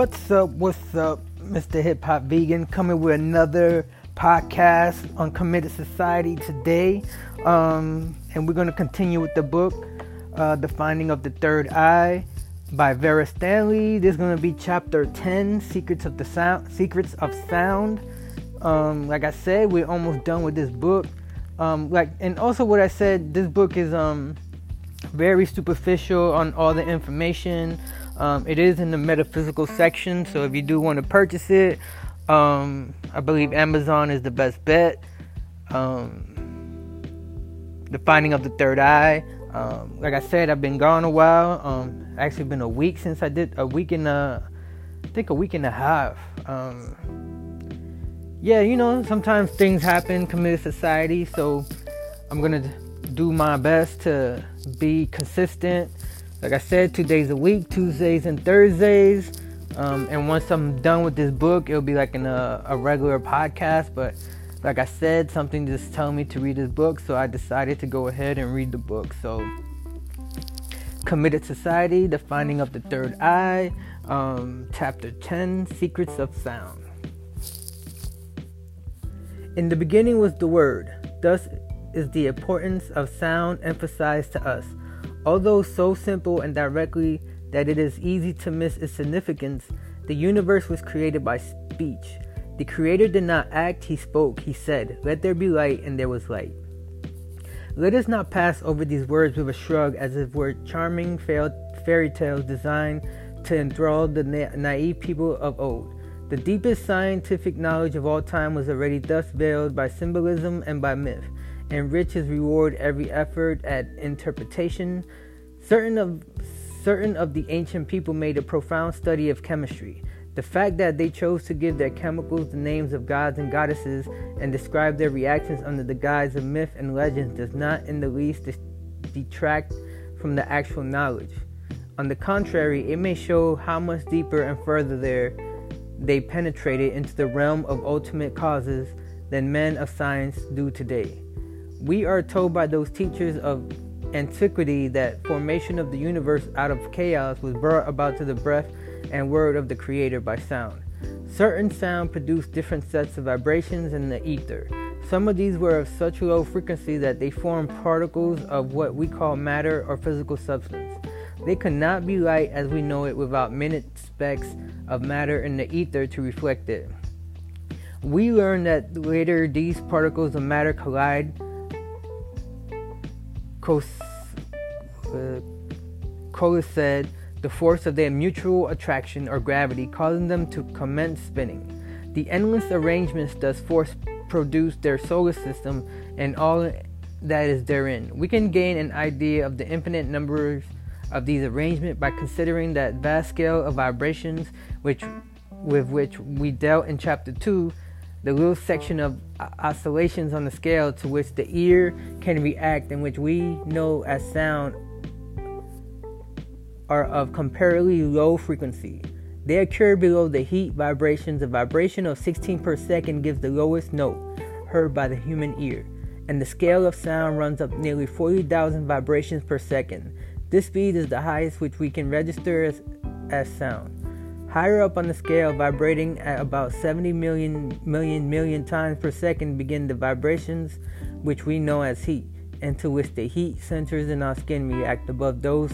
What's up? What's up, Mr. Hip Hop Vegan? Coming with another podcast on Committed Society today. Um, and we're going to continue with the book, uh, The Finding of the Third Eye by Vera Stanley. This is going to be chapter 10, Secrets of the Sound. Secrets of Sound. Um, like I said, we're almost done with this book. Um, like, and also what I said, this book is um, very superficial on all the information. Um, it is in the metaphysical section, so if you do want to purchase it, um, I believe Amazon is the best bet. Um, the Finding of the Third Eye. Um, like I said, I've been gone a while. Um, actually, been a week since I did a week and a, I think a week and a half. Um, yeah, you know, sometimes things happen, committed society, so I'm gonna do my best to be consistent like I said, two days a week, Tuesdays and Thursdays. Um, and once I'm done with this book, it'll be like in a, a regular podcast. But like I said, something just told me to read this book, so I decided to go ahead and read the book. So, Committed Society, The Finding of the Third Eye, um, Chapter 10 Secrets of Sound. In the beginning was the Word, thus is the importance of sound emphasized to us. Although so simple and directly that it is easy to miss its significance, the universe was created by speech. The Creator did not act, He spoke. He said, Let there be light, and there was light. Let us not pass over these words with a shrug as if were charming fairy tales designed to enthrall the na- naive people of old. The deepest scientific knowledge of all time was already thus veiled by symbolism and by myth enrich riches reward every effort at interpretation. Certain of certain of the ancient people made a profound study of chemistry. The fact that they chose to give their chemicals the names of gods and goddesses and describe their reactions under the guise of myth and legends does not in the least detract from the actual knowledge. On the contrary, it may show how much deeper and further there they penetrated into the realm of ultimate causes than men of science do today. We are told by those teachers of antiquity that formation of the universe out of chaos was brought about to the breath and word of the creator by sound. Certain sound produced different sets of vibrations in the ether. Some of these were of such low frequency that they formed particles of what we call matter or physical substance. They could not be light as we know it without minute specks of matter in the ether to reflect it. We learned that later these particles of matter collide Kohler uh, said the force of their mutual attraction or gravity causing them to commence spinning. The endless arrangements thus force produce their solar system and all that is therein. We can gain an idea of the infinite numbers of these arrangements by considering that vast scale of vibrations which with which we dealt in chapter 2 the little section of oscillations on the scale to which the ear can react and which we know as sound are of comparatively low frequency. They occur below the heat vibrations. A vibration of 16 per second gives the lowest note heard by the human ear, and the scale of sound runs up nearly 40,000 vibrations per second. This speed is the highest which we can register as, as sound. Higher up on the scale, vibrating at about 70 million million million times per second, begin the vibrations which we know as heat, and to which the heat centers in our skin react. Above those,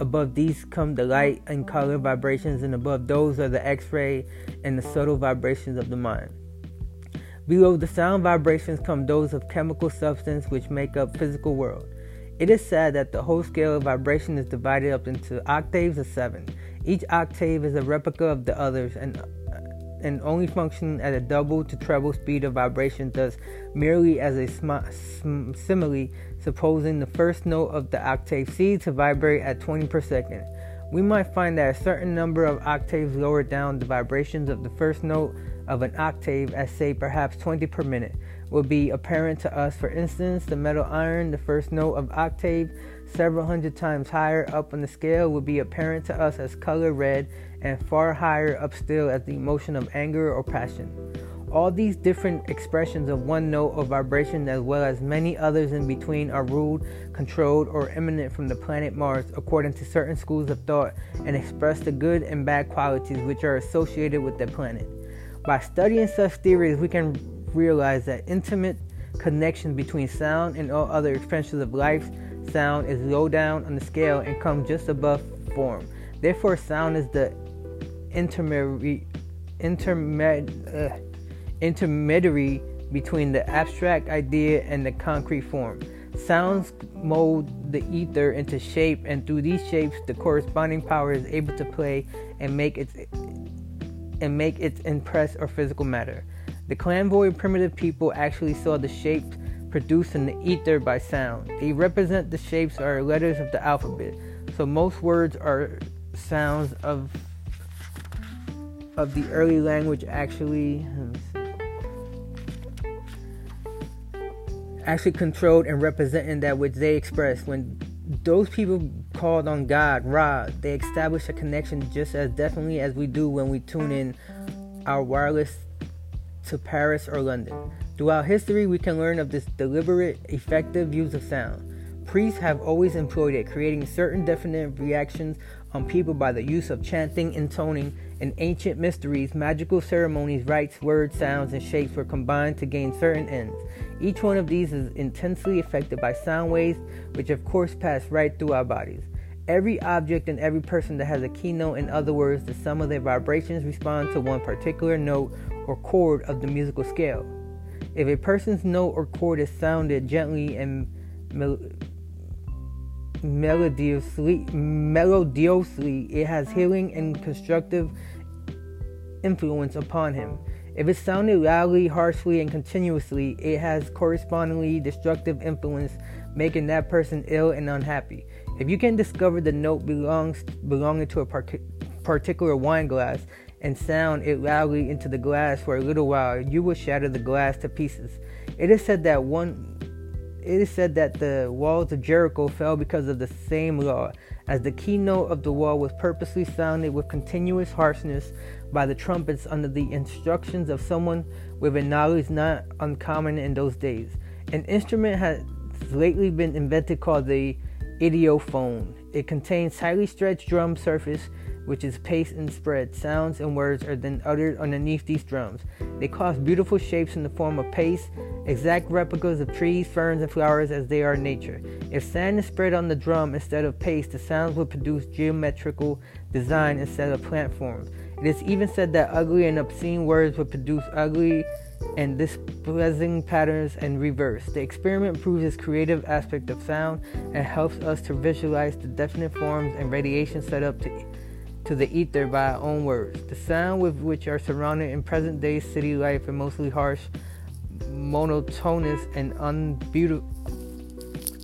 above these come the light and color vibrations, and above those are the X-ray and the subtle vibrations of the mind. Below the sound vibrations come those of chemical substance which make up physical world. It is said that the whole scale of vibration is divided up into octaves of seven. Each octave is a replica of the others and uh, and only function at a double to treble speed of vibration, thus merely as a sm- simile, supposing the first note of the octave C to vibrate at 20 per second. We might find that a certain number of octaves lower down the vibrations of the first note of an octave, as say perhaps 20 per minute, will be apparent to us. For instance, the metal iron, the first note of octave, several hundred times higher up on the scale would be apparent to us as color red and far higher up still as the emotion of anger or passion. All these different expressions of one note or vibration, as well as many others in between, are ruled, controlled, or emanate from the planet Mars according to certain schools of thought and express the good and bad qualities which are associated with the planet. By studying such theories, we can realize that intimate connection between sound and all other expressions of life, sound is low down on the scale and comes just above form. Therefore, sound is the intermediary, intermed, uh, intermediary between the abstract idea and the concrete form. Sounds mold the ether into shape, and through these shapes, the corresponding power is able to play and make its and make its impress or physical matter. The clairvoyant primitive people actually saw the shapes produced in the ether by sound. They represent the shapes or letters of the alphabet. So most words are sounds of of the early language actually actually controlled and representing that which they expressed. When those people called on God, Ra, they established a connection just as definitely as we do when we tune in our wireless to Paris or London. Throughout history, we can learn of this deliberate, effective use of sound. Priests have always employed it, creating certain definite reactions on people by the use of chanting, intoning, and ancient mysteries, magical ceremonies, rites, words, sounds, and shapes were combined to gain certain ends. Each one of these is intensely affected by sound waves, which of course pass right through our bodies. Every object and every person that has a keynote, in other words, the sum of their vibrations respond to one particular note or chord of the musical scale. If a person's note or chord is sounded gently and melodiously, melodiously, it has healing and constructive influence upon him. If it sounded loudly, harshly, and continuously, it has correspondingly destructive influence, making that person ill and unhappy. If you can discover the note belongs belonging to a particular wine glass and sound it loudly into the glass for a little while, you will shatter the glass to pieces. It is said that one it is said that the walls of Jericho fell because of the same law, as the keynote of the wall was purposely sounded with continuous harshness by the trumpets under the instructions of someone with a knowledge not uncommon in those days. An instrument has lately been invented called the eidophone. It contains tightly stretched drum surface which is paced and spread. Sounds and words are then uttered underneath these drums. They cause beautiful shapes in the form of paste, exact replicas of trees, ferns, and flowers as they are in nature. If sand is spread on the drum instead of paste, the sounds will produce geometrical design instead of plant forms. It is even said that ugly and obscene words would produce ugly and displeasing patterns and reverse. The experiment proves this creative aspect of sound and helps us to visualize the definite forms and radiation set up to to the ether by our own words. The sound with which are surrounded in present day city life are mostly harsh, monotonous, and unbeautiful.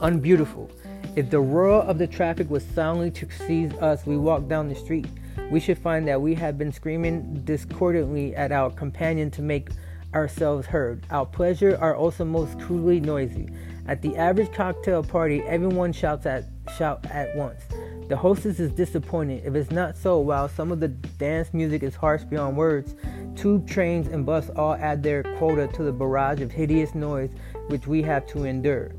unbeautiful. If the roar of the traffic was soundly to seize us, we walk down the street. We should find that we have been screaming discordantly at our companion to make ourselves heard. Our pleasure are also most crudely noisy. At the average cocktail party, everyone shouts at shout at once. The hostess is disappointed. If it's not so, while some of the dance music is harsh beyond words, tube trains and bus all add their quota to the barrage of hideous noise which we have to endure.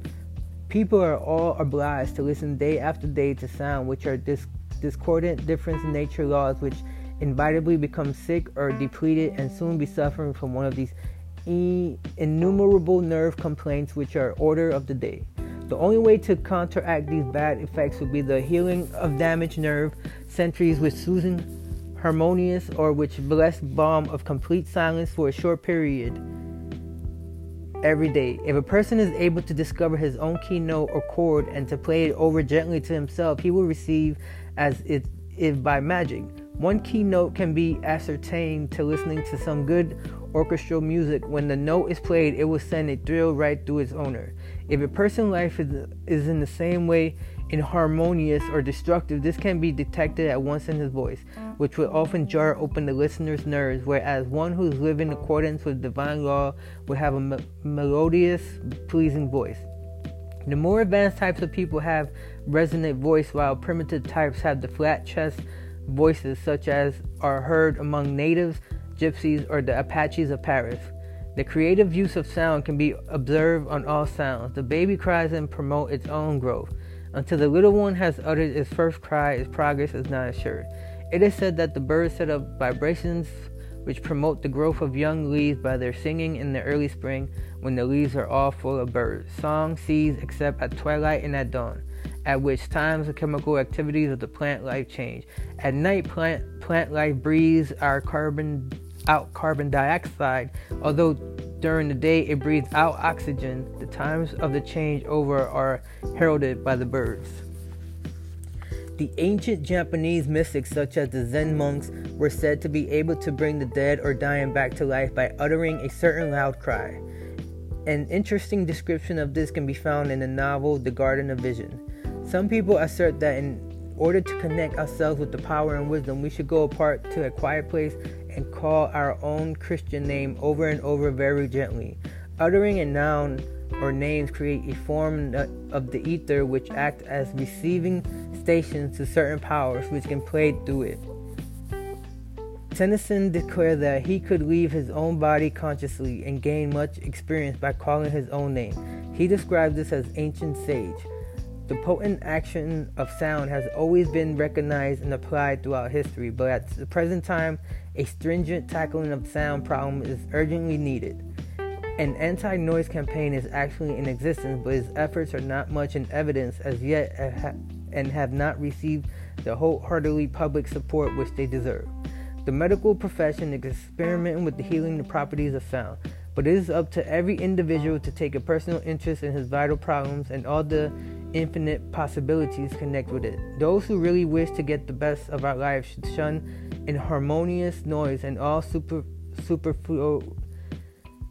People are all obliged to listen day after day to sound which are dis- discordant difference in nature laws which inevitably become sick or depleted and soon be suffering from one of these innumerable nerve complaints which are order of the day. The only way to counteract these bad effects would be the healing of damaged nerve centuries with soothing, harmonious, or which blessed balm of complete silence for a short period every day. If a person is able to discover his own keynote or chord and to play it over gently to himself, he will receive as it if by magic. One key note can be ascertained to listening to some good orchestral music. When the note is played, it will send a thrill right through its owner. If a person's life is, is in the same way inharmonious or destructive, this can be detected at once in his voice, which will often jar open the listener's nerves, whereas one who is living in accordance with divine law will have a me- melodious, pleasing voice. The more advanced types of people have resonant voice, while primitive types have the flat chest voices, such as are heard among natives, gypsies, or the Apaches of Paris. The creative use of sound can be observed on all sounds. The baby cries and promote its own growth. Until the little one has uttered its first cry, its progress is not assured. It is said that the birds set up vibrations which promote the growth of young leaves by their singing in the early spring when the leaves are all full of birds. Song cease except at twilight and at dawn, at which times the chemical activities of the plant life change. At night, plant, plant life breathes our carbon out carbon dioxide, although during the day it breathes out oxygen. The times of the change over are heralded by the birds. The ancient Japanese mystics, such as the Zen monks, were said to be able to bring the dead or dying back to life by uttering a certain loud cry. An interesting description of this can be found in the novel The Garden of Vision. Some people assert that in order to connect ourselves with the power and wisdom, we should go apart to a quiet place and call our own Christian name over and over very gently. Uttering a noun or names create a form of the ether which act as receiving stations to certain powers which can play through it. Tennyson declared that he could leave his own body consciously and gain much experience by calling his own name. He described this as ancient sage. The potent action of sound has always been recognized and applied throughout history, but at the present time, a stringent tackling of sound problem is urgently needed. An anti noise campaign is actually in existence, but its efforts are not much in evidence as yet and have not received the wholeheartedly public support which they deserve. The medical profession is experimenting with the healing the properties of sound, but it is up to every individual to take a personal interest in his vital problems and all the infinite possibilities connect with it. Those who really wish to get the best of our lives should shun inharmonious noise and all super, superfluous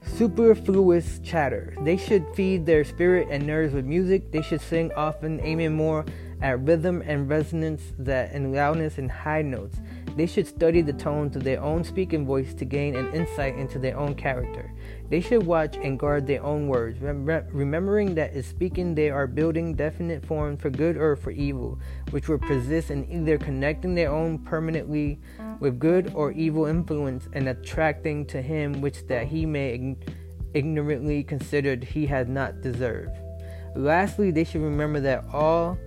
superfluous chatter. They should feed their spirit and nerves with music. They should sing often, aiming more at rhythm and resonance than in loudness and high notes. They should study the tones of their own speaking voice to gain an insight into their own character. They should watch and guard their own words, remembering that in speaking they are building definite forms for good or for evil, which will persist in either connecting their own permanently with good or evil influence and attracting to him which that he may ignorantly considered he has not deserved. Lastly, they should remember that all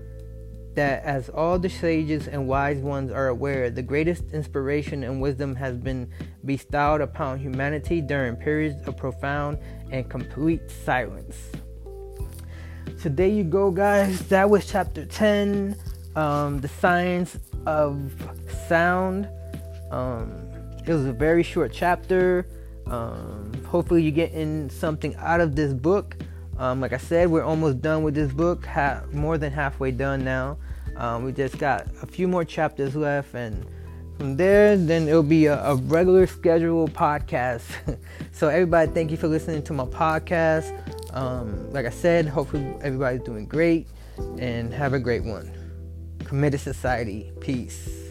that as all the sages and wise ones are aware, the greatest inspiration and wisdom has been bestowed upon humanity during periods of profound and complete silence. So there you go, guys. That was chapter 10, um, the science of sound. Um, it was a very short chapter. Um, hopefully, you're getting something out of this book. Um, like I said, we're almost done with this book, ha- more than halfway done now. Um, we just got a few more chapters left, and from there, then it'll be a, a regular scheduled podcast. so, everybody, thank you for listening to my podcast. Um, like I said, hopefully, everybody's doing great, and have a great one. Committed Society. Peace.